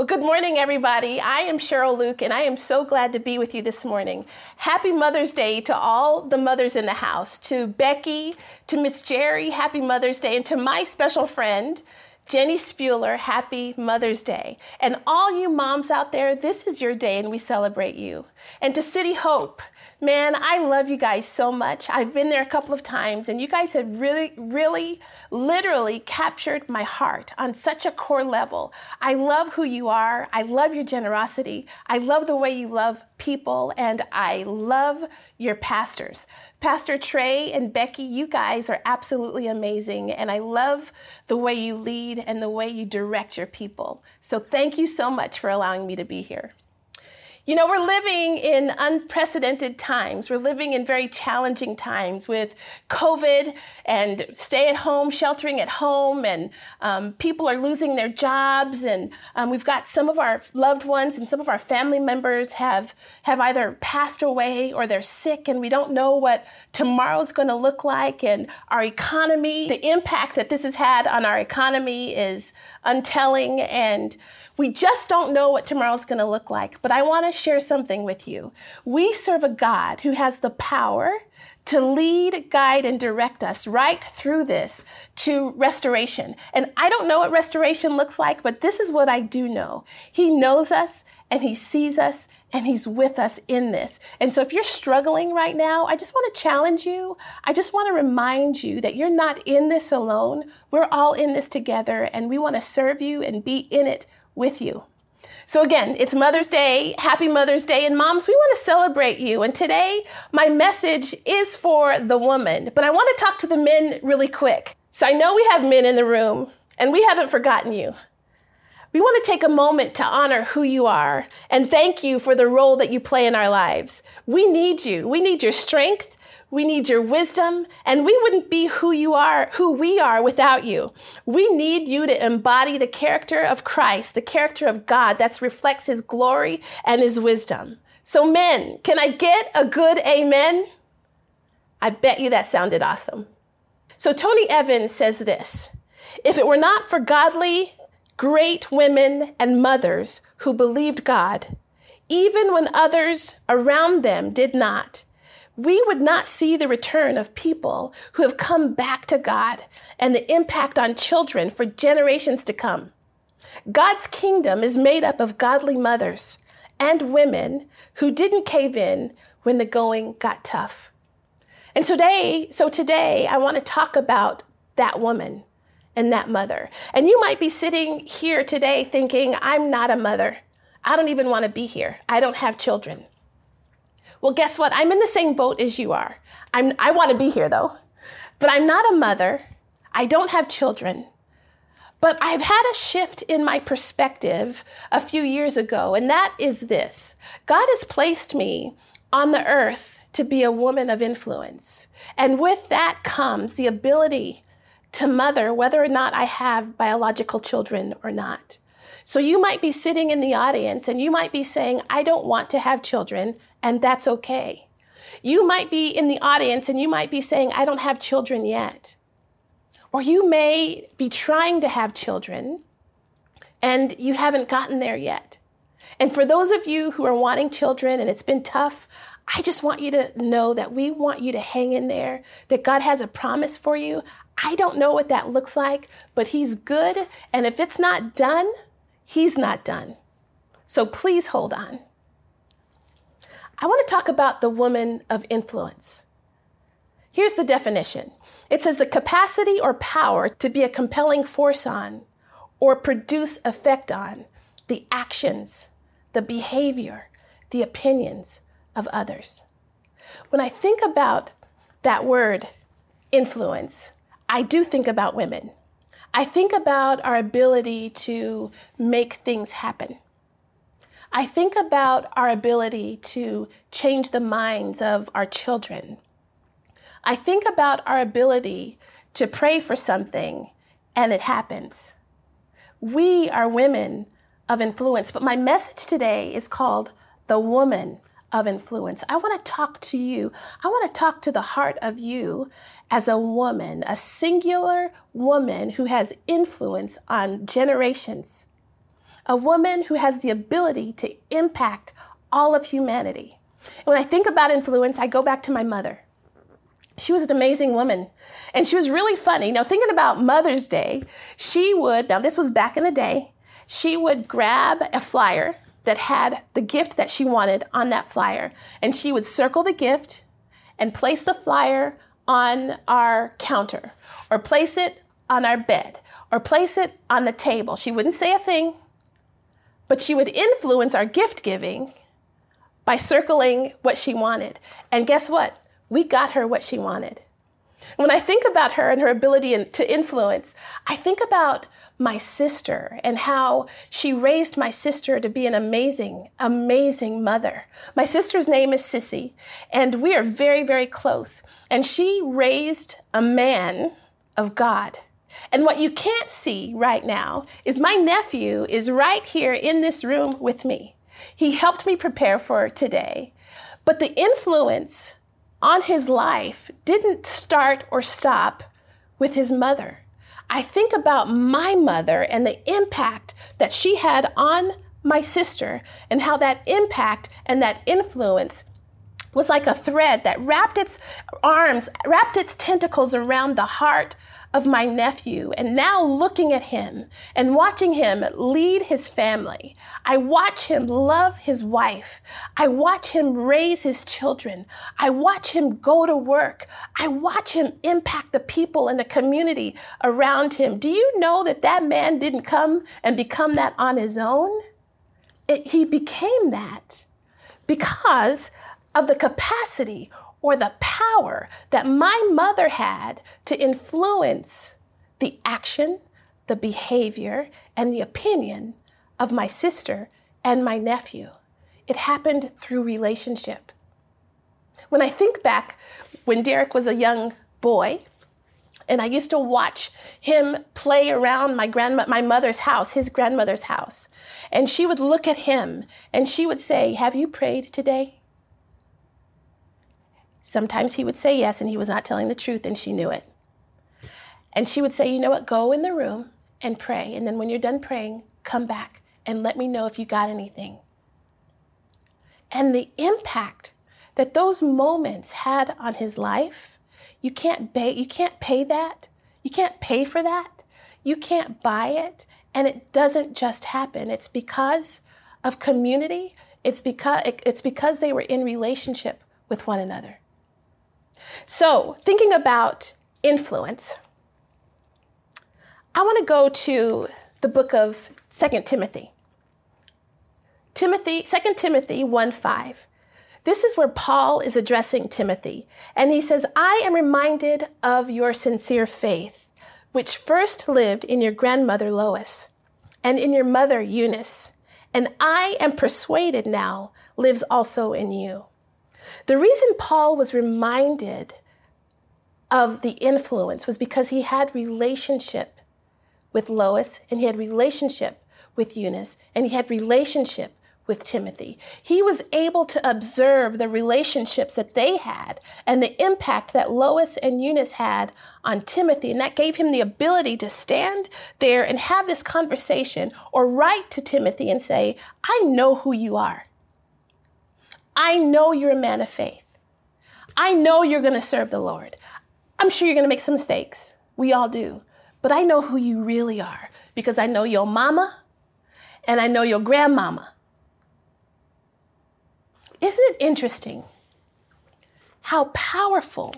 Well, good morning, everybody. I am Cheryl Luke, and I am so glad to be with you this morning. Happy Mother's Day to all the mothers in the house, to Becky, to Miss Jerry, happy Mother's Day, and to my special friend, Jenny Spuler, happy Mother's Day. And all you moms out there, this is your day, and we celebrate you. And to City Hope, Man, I love you guys so much. I've been there a couple of times, and you guys have really, really, literally captured my heart on such a core level. I love who you are. I love your generosity. I love the way you love people, and I love your pastors. Pastor Trey and Becky, you guys are absolutely amazing, and I love the way you lead and the way you direct your people. So thank you so much for allowing me to be here. You know, we're living in unprecedented times. We're living in very challenging times with COVID and stay at home, sheltering at home, and um, people are losing their jobs. And um, we've got some of our loved ones and some of our family members have, have either passed away or they're sick, and we don't know what tomorrow's going to look like. And our economy, the impact that this has had on our economy is untelling. And we just don't know what tomorrow's going to look like, but I want to share something with you. We serve a God who has the power to lead, guide, and direct us right through this to restoration. And I don't know what restoration looks like, but this is what I do know. He knows us and He sees us and He's with us in this. And so if you're struggling right now, I just want to challenge you. I just want to remind you that you're not in this alone. We're all in this together and we want to serve you and be in it with you. So, again, it's Mother's Day. Happy Mother's Day. And moms, we want to celebrate you. And today, my message is for the woman, but I want to talk to the men really quick. So, I know we have men in the room, and we haven't forgotten you. We want to take a moment to honor who you are and thank you for the role that you play in our lives. We need you. We need your strength. We need your wisdom, and we wouldn't be who you are, who we are without you. We need you to embody the character of Christ, the character of God that reflects his glory and his wisdom. So, men, can I get a good amen? I bet you that sounded awesome. So, Tony Evans says this If it were not for godly, great women and mothers who believed God, even when others around them did not, we would not see the return of people who have come back to God and the impact on children for generations to come. God's kingdom is made up of godly mothers and women who didn't cave in when the going got tough. And today, so today, I want to talk about that woman and that mother. And you might be sitting here today thinking, I'm not a mother. I don't even want to be here. I don't have children. Well, guess what? I'm in the same boat as you are. I'm, I want to be here though, but I'm not a mother. I don't have children. But I've had a shift in my perspective a few years ago, and that is this God has placed me on the earth to be a woman of influence. And with that comes the ability to mother, whether or not I have biological children or not. So you might be sitting in the audience and you might be saying, I don't want to have children and that's okay. You might be in the audience and you might be saying, I don't have children yet. Or you may be trying to have children and you haven't gotten there yet. And for those of you who are wanting children and it's been tough, I just want you to know that we want you to hang in there, that God has a promise for you. I don't know what that looks like, but He's good. And if it's not done, He's not done. So please hold on. I want to talk about the woman of influence. Here's the definition it says the capacity or power to be a compelling force on or produce effect on the actions, the behavior, the opinions of others. When I think about that word, influence, I do think about women. I think about our ability to make things happen. I think about our ability to change the minds of our children. I think about our ability to pray for something and it happens. We are women of influence, but my message today is called The Woman of Influence. I want to talk to you. I want to talk to the heart of you as a woman, a singular woman who has influence on generations a woman who has the ability to impact all of humanity. And when I think about influence, I go back to my mother. She was an amazing woman. And she was really funny. Now, thinking about Mother's Day, she would, now this was back in the day, she would grab a flyer that had the gift that she wanted on that flyer, and she would circle the gift and place the flyer on our counter or place it on our bed or place it on the table. She wouldn't say a thing, but she would influence our gift giving by circling what she wanted. And guess what? We got her what she wanted. When I think about her and her ability to influence, I think about my sister and how she raised my sister to be an amazing, amazing mother. My sister's name is Sissy, and we are very, very close. And she raised a man of God. And what you can't see right now is my nephew is right here in this room with me. He helped me prepare for today. But the influence on his life didn't start or stop with his mother. I think about my mother and the impact that she had on my sister and how that impact and that influence was like a thread that wrapped its arms, wrapped its tentacles around the heart of my nephew and now looking at him and watching him lead his family. I watch him love his wife. I watch him raise his children. I watch him go to work. I watch him impact the people in the community around him. Do you know that that man didn't come and become that on his own? It, he became that because of the capacity or the power that my mother had to influence the action, the behavior, and the opinion of my sister and my nephew. It happened through relationship. When I think back when Derek was a young boy, and I used to watch him play around my grandma, my mother's house, his grandmother's house. And she would look at him and she would say, Have you prayed today? Sometimes he would say yes, and he was not telling the truth, and she knew it. And she would say, You know what? Go in the room and pray. And then when you're done praying, come back and let me know if you got anything. And the impact that those moments had on his life, you can't pay, you can't pay that. You can't pay for that. You can't buy it. And it doesn't just happen. It's because of community. It's because, it's because they were in relationship with one another. So, thinking about influence, I want to go to the book of 2 Timothy. Timothy, 2 Timothy 1 5. This is where Paul is addressing Timothy, and he says, I am reminded of your sincere faith, which first lived in your grandmother Lois and in your mother Eunice, and I am persuaded now lives also in you. The reason Paul was reminded of the influence was because he had relationship with Lois and he had relationship with Eunice and he had relationship with Timothy. He was able to observe the relationships that they had and the impact that Lois and Eunice had on Timothy. And that gave him the ability to stand there and have this conversation or write to Timothy and say, I know who you are. I know you're a man of faith. I know you're going to serve the Lord. I'm sure you're going to make some mistakes. We all do. But I know who you really are because I know your mama and I know your grandmama. Isn't it interesting how powerful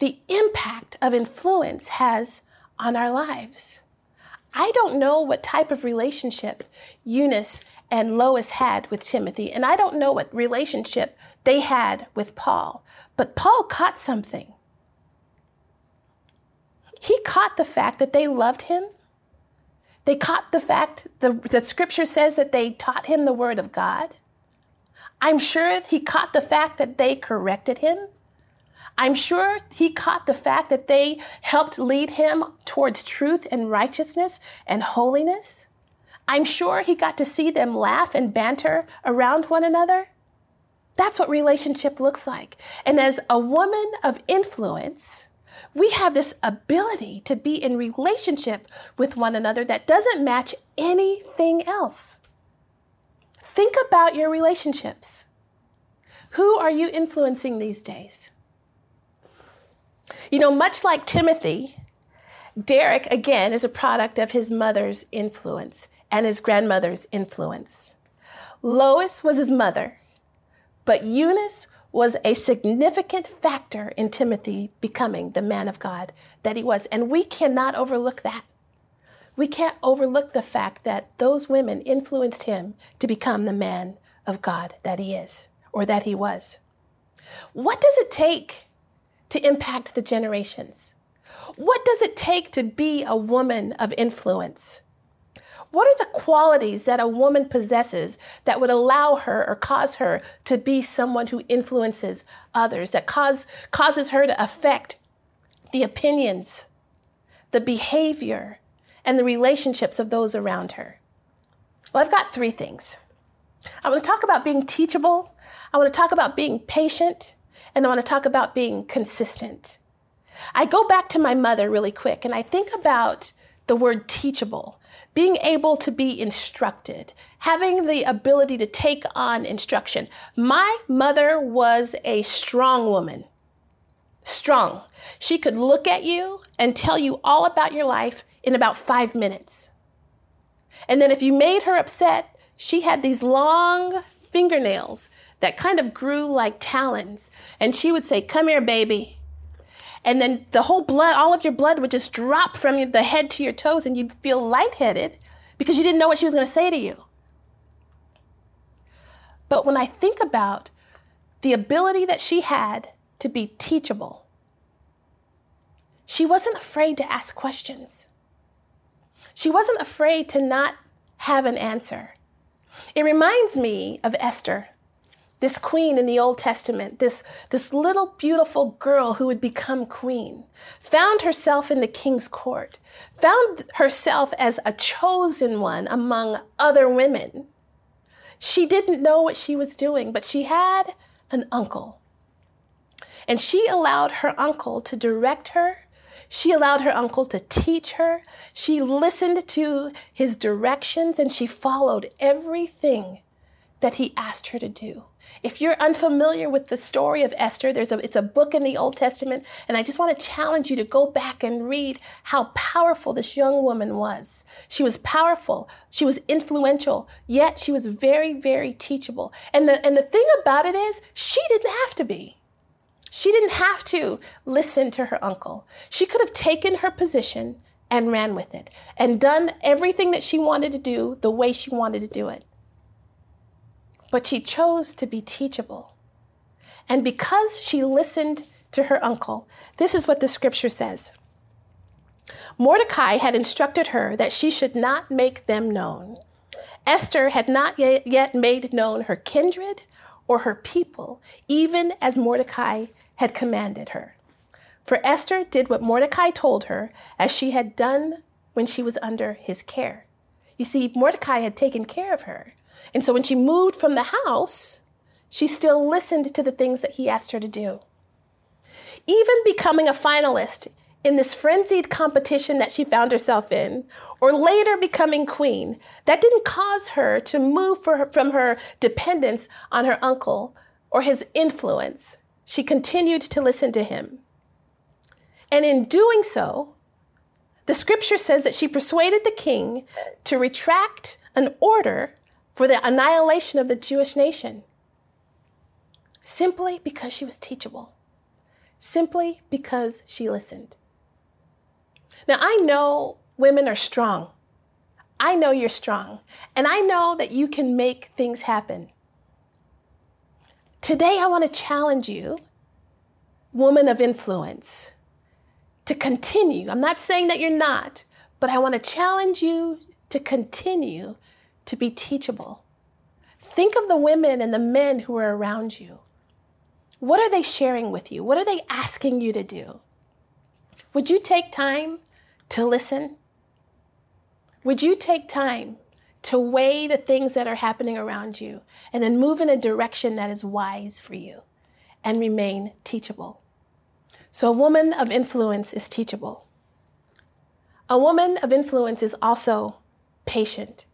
the impact of influence has on our lives? I don't know what type of relationship Eunice and Lois had with Timothy, and I don't know what relationship they had with Paul, but Paul caught something. He caught the fact that they loved him. They caught the fact that scripture says that they taught him the word of God. I'm sure he caught the fact that they corrected him. I'm sure he caught the fact that they helped lead him towards truth and righteousness and holiness. I'm sure he got to see them laugh and banter around one another. That's what relationship looks like. And as a woman of influence, We have this ability to be in relationship with one another that doesn't match anything else. Think about your relationships. Who are you influencing these days? You know, much like Timothy, Derek, again, is a product of his mother's influence and his grandmother's influence. Lois was his mother, but Eunice was a significant factor in Timothy becoming the man of God that he was. And we cannot overlook that. We can't overlook the fact that those women influenced him to become the man of God that he is or that he was. What does it take to impact the generations? What does it take to be a woman of influence? What are the qualities that a woman possesses that would allow her or cause her to be someone who influences others, that cause, causes her to affect the opinions, the behavior, and the relationships of those around her? Well, I've got three things. I want to talk about being teachable, I want to talk about being patient, and I want to talk about being consistent. I go back to my mother really quick and I think about the word teachable, being able to be instructed, having the ability to take on instruction. My mother was a strong woman. Strong. She could look at you and tell you all about your life in about five minutes. And then if you made her upset, she had these long fingernails that kind of grew like talons. And she would say, Come here, baby and then the whole blood, all of your blood would just drop from the head to your toes, and you'd feel lightheaded because you didn't know what she was going to say to you. But when I think about the ability that she had to be teachable, she wasn't afraid to ask questions. She wasn't afraid to not have an answer. It reminds me of Esther this queen in the Old Testament, this, this little beautiful girl who would become queen, found herself in the king's court, found herself as a chosen one among other women. She didn't know what she was doing, but she had an uncle. And she allowed her uncle to direct her. She allowed her uncle to teach her. She listened to his directions and she followed everything that he asked her to do. If you're unfamiliar with the story of Esther, there's a, it's a book in the Old Testament, and I just want to challenge you to go back and read how powerful this young woman was. She was powerful, she was influential, yet she was very, very teachable. And the, and the thing about it is, she didn't have to be. She didn't have to listen to her uncle. She could have taken her position and ran with it and done everything that she wanted to do the way she wanted to do it but she chose to be teachable. And because she listened to her uncle, this is what the scripture says Mordecai had instructed her that she should not make them known. Esther had not yet made known her kindred or her people, even as Mordecai had commanded her. For Esther did what Mordecai told her, as she had done when she was under his care. You see, Mordecai had taken care of her. And so when she moved from the house, she still listened to the things that he asked her to do. Even becoming a finalist in this frenzied competition that she found herself in, or later becoming queen, that didn't cause her to move her, from her dependence on her uncle or his influence. She continued to listen to him. And in doing so, the scripture says that she persuaded the king to retract an order for the annihilation of the Jewish nation simply because she was teachable, simply because she listened. Now, I know women are strong. I know you're strong, and I know that you can make things happen. Today, I want to challenge you, woman of influence, to continue. I'm not saying that you're not, but I want to challenge you to continue to be teachable. Think of the women and the men who are around you. What are they sharing with you? What are they asking you to do? Would you take time to listen? Would you take time to weigh the things that are happening around you and then move in a direction that is wise for you and remain teachable? So, a woman of influence is teachable. A woman of influence is also patient.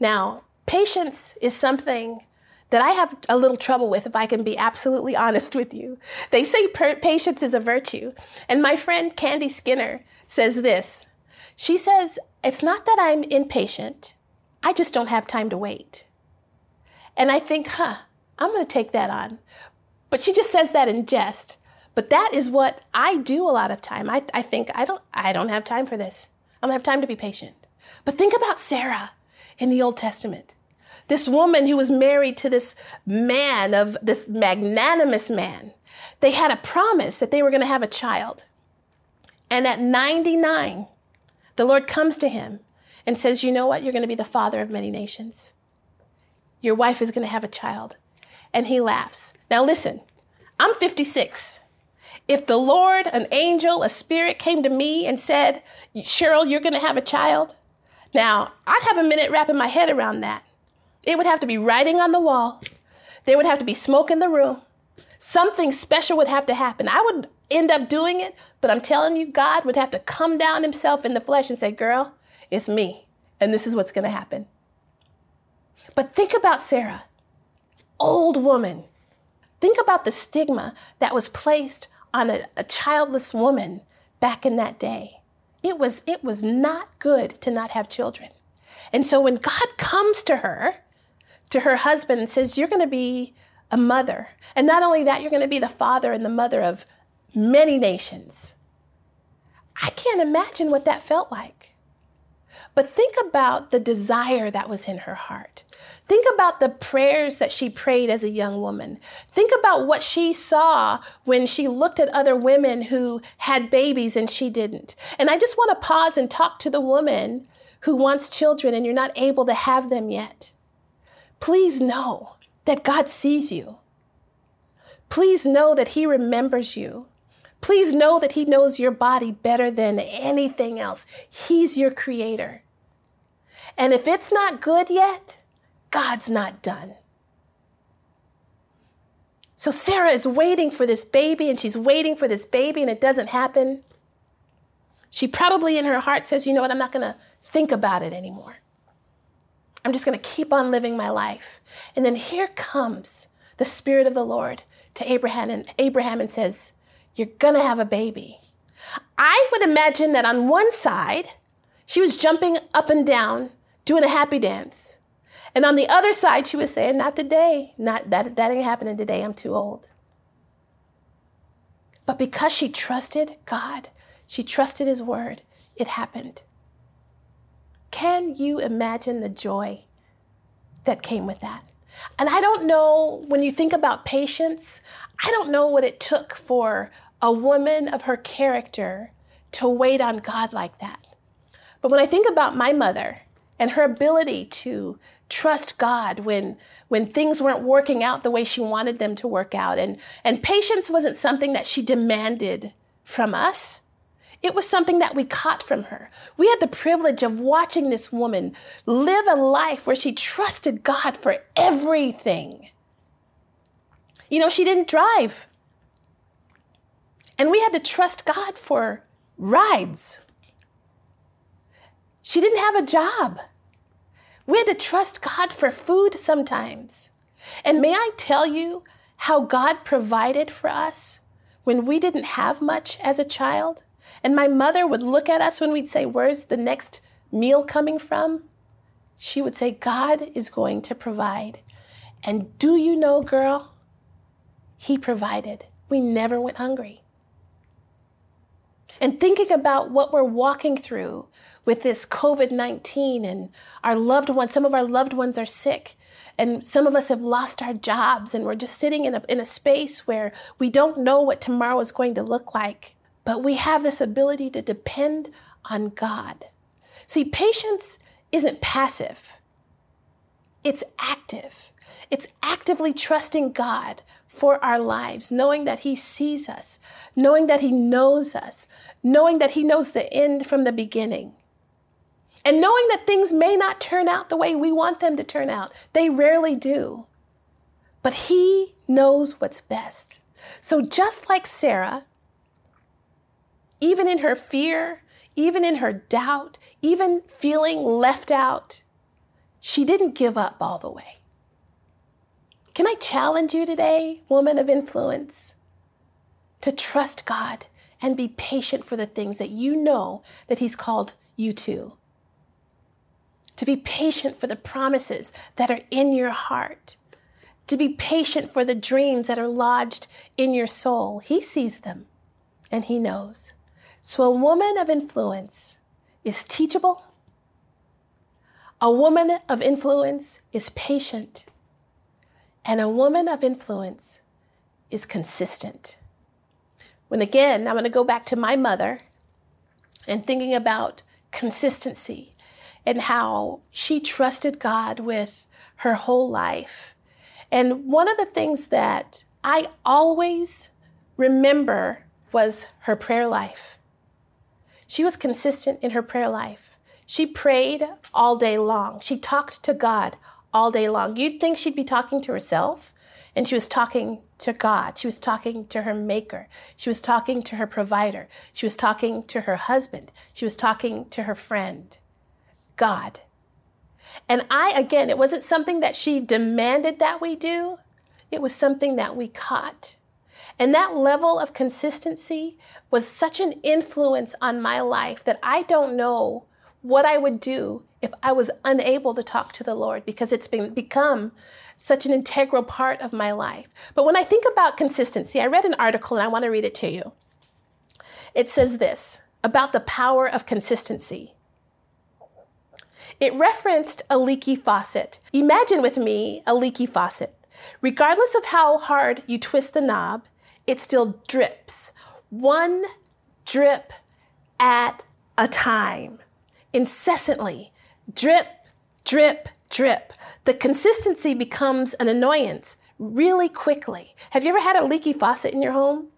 Now, patience is something that I have a little trouble with, if I can be absolutely honest with you. They say per- patience is a virtue. And my friend Candy Skinner says this She says, It's not that I'm impatient, I just don't have time to wait. And I think, huh, I'm to take that on. But she just says that in jest. But that is what I do a lot of time. I, I think I don't I don't have time for this. I don't have time to be patient. But think about Sarah in the Old Testament. This woman who was married to this man of this magnanimous man. They had a promise that they were going to have a child. And at 99, the Lord comes to him and says, You know what? You're going to be the father of many nations. Your wife is going to have a child. And he laughs. Now, listen, I'm 56. If the Lord, an angel, a spirit came to me and said, Cheryl, you're going to have a child, now I'd have a minute wrapping my head around that. It would have to be writing on the wall, there would have to be smoke in the room. Something special would have to happen. I would end up doing it, but I'm telling you, God would have to come down himself in the flesh and say, Girl, it's me, and this is what's going to happen. But think about Sarah, old woman. Think about the stigma that was placed on a, a childless woman back in that day. It was, it was not good to not have children. And so when God comes to her, to her husband, and says, You're going to be a mother. And not only that, you're going to be the father and the mother of many nations. I can't imagine what that felt like. But think about the desire that was in her heart. Think about the prayers that she prayed as a young woman. Think about what she saw when she looked at other women who had babies and she didn't. And I just want to pause and talk to the woman who wants children and you're not able to have them yet. Please know that God sees you. Please know that He remembers you. Please know that He knows your body better than anything else. He's your creator. And if it's not good yet, God's not done. So Sarah is waiting for this baby and she's waiting for this baby and it doesn't happen. She probably in her heart says, You know what? I'm not going to think about it anymore. I'm just going to keep on living my life. And then here comes the Spirit of the Lord to Abraham and Abraham and says, You're to have a baby. I would imagine that on one side, she was jumping up and down, doing a happy dance. And on the other side, she was saying, Not today. Not that that ain't happening today. I'm too old. But because she trusted God, she trusted his word, it happened. Can you imagine the joy that came with that? And I don't know, when you think about patience, I don't know what it took for a woman of her character to wait on God like that. But when I think about my mother and her ability to trust God when when things weren't working out the way she wanted them to work out and and patience wasn't something that she demanded from us it was something that we caught from her. We had the privilege of watching this woman live a life where she trusted God for everything. You know, she didn't drive. And we had to trust God for rides. She didn't have a job. We had to trust God for food sometimes. And may I tell you how God provided for us when we didn't have much as a child? And my mother would look at us when we'd say, Where's the next meal coming from? She would say, God is going to provide. And do you know, girl? He provided. We never went hungry. And thinking about what we're walking through with this COVID 19 and our loved ones, some of our loved ones are sick. And some of us have lost our jobs, and we're just sitting in a, in a space where we don't know what tomorrow is going to look like. But we have this ability to depend on God. See, patience isn't passive, it's active. It's actively trusting God for our lives, knowing that He sees us, knowing that He knows us, knowing that He knows the end from the beginning. And knowing that things may not turn out the way we want them to turn out, they rarely do. But He knows what's best. So, just like Sarah, even in her fear, even in her doubt, even feeling left out, she didn't give up all the way. Can I challenge you today, woman of influence, to trust God and be patient for the things that you know that He's called you to? To be patient for the promises that are in your heart. To be patient for the dreams that are lodged in your soul. He sees them and He knows. So, a woman of influence is teachable. A woman of influence is patient. And a woman of influence is consistent. When again, I'm going to go back to my mother and thinking about consistency and how she trusted God with her whole life. And one of the things that I always remember was her prayer life. She was consistent in her prayer life. She prayed all day long. She talked to God all day long. You'd think she'd be talking to herself, and she was talking to God. She was talking to her maker. She was talking to her provider. She was talking to her husband. She was talking to her friend, God. And I, again, it wasn't something that she demanded that we do, it was something that we caught. And that level of consistency was such an influence on my life that I don't know what I would do if I was unable to talk to the Lord because it's been become such an integral part of my life. But when I think about consistency, I read an article and I want to read it to you. It says this about the power of consistency. It referenced a leaky faucet. Imagine with me a leaky faucet. Regardless of how hard you twist the knob, it still drips. One drip at a time, incessantly. Drip, drip, drip. The consistency becomes an annoyance really quickly. Have you ever had a leaky faucet in your home?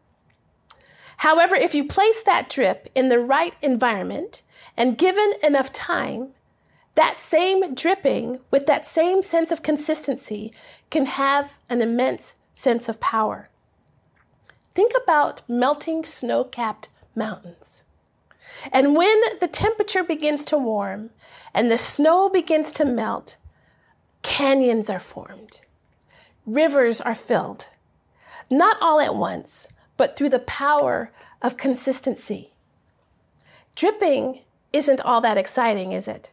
However, if you place that drip in the right environment and given enough time, that same dripping with that same sense of consistency can have an immense sense of power. Think about melting snow capped mountains. And when the temperature begins to warm and the snow begins to melt, canyons are formed, rivers are filled, not all at once, but through the power of consistency. Dripping isn't all that exciting, is it?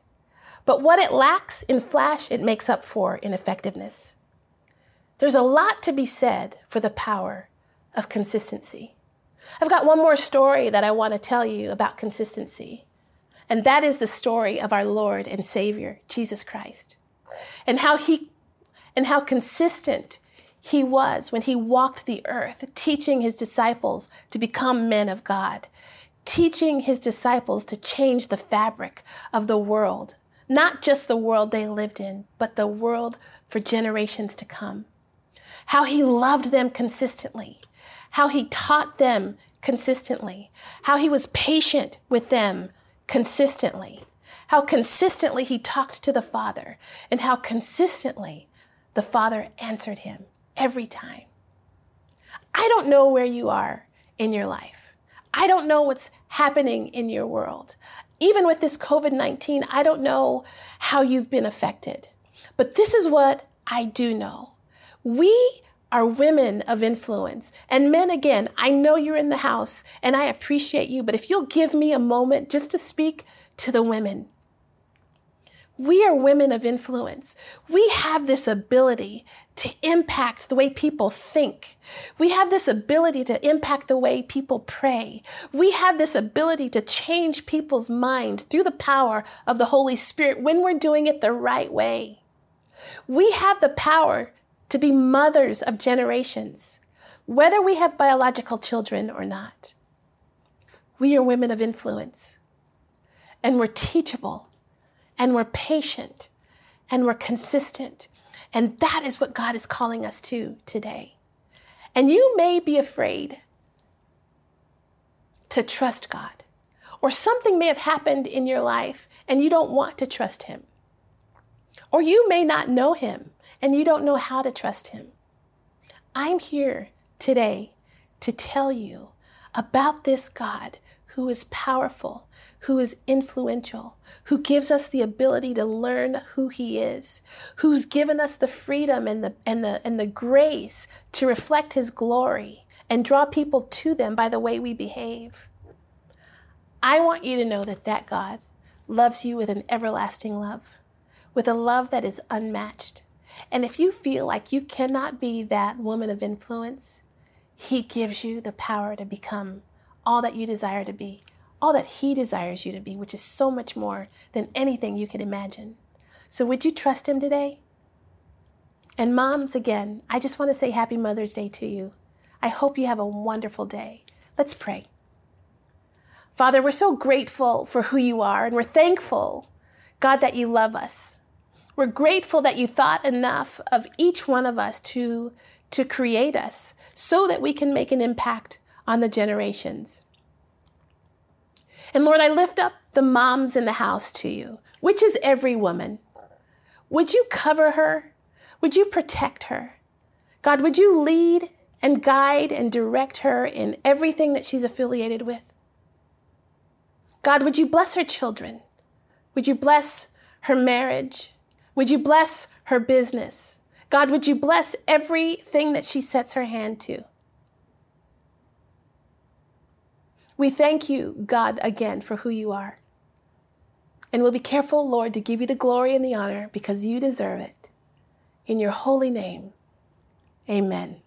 But what it lacks in flash, it makes up for in effectiveness. There's a lot to be said for the power of consistency. I've got one more story that I want to tell you about consistency, and that is the story of our Lord and Savior, Jesus Christ, and how he and how consistent he was when he walked the earth, teaching his disciples to become men of God, teaching his disciples to change the fabric of the world, not just the world they lived in, but the world for generations to come. How he loved them consistently, how he taught them consistently, how he was patient with them consistently, how consistently he talked to the Father, and how consistently the Father answered him every time. I don't know where you are in your life. I don't know what's happening in your world. Even with this COVID 19, I don't know how you've been affected. But this is what I do know. We are women of influence. And men, again, I know you're in the house and I appreciate you, but if you'll give me a moment just to speak to the women. We are women of influence. We have this ability to impact the way people think. We have this ability to impact the way people pray. We have this ability to change people's mind through the power of the Holy Spirit when we're doing it the right way. We have the power to be mothers of generations, whether we have biological children or not. We are women of influence, and we're teachable, and we're patient, and we're consistent. And that is what God is calling us to today. And you may be afraid to trust God, or something may have happened in your life and you don't want to trust Him. Or you may not know Him and you don't know how to trust Him. I'm here today to tell you about this God who is powerful, who is influential, who gives us the ability to learn who he is, who's given us the freedom and the, and the, and the grace to reflect his glory and draw people to them by the way we behave. I want you to know that that God loves you with an everlasting love, with a love that is unmatched. And if you feel like you cannot be that woman of influence, He gives you the power to become all that you desire to be, all that He desires you to be, which is so much more than anything you could imagine. So, would you trust Him today? And, moms, again, I just want to say Happy Mother's Day to you. I hope you have a wonderful day. Let's pray. Father, we're so grateful for who you are, and we're thankful, God, that you love us. We're grateful that you thought enough of each one of us to, to create us so that we can make an impact on the generations. And Lord, I lift up the moms in the house to you, which is every woman. Would you cover her? Would you protect her? God, would you lead and guide and direct her in everything that she's affiliated with? God, would you bless her children? Would you bless her marriage? Would you bless her business? God, would you bless everything that she sets her hand to? We thank you, God, again for who you are. And we'll be careful, Lord, to give you the glory and the honor because you deserve it. In your holy name, amen.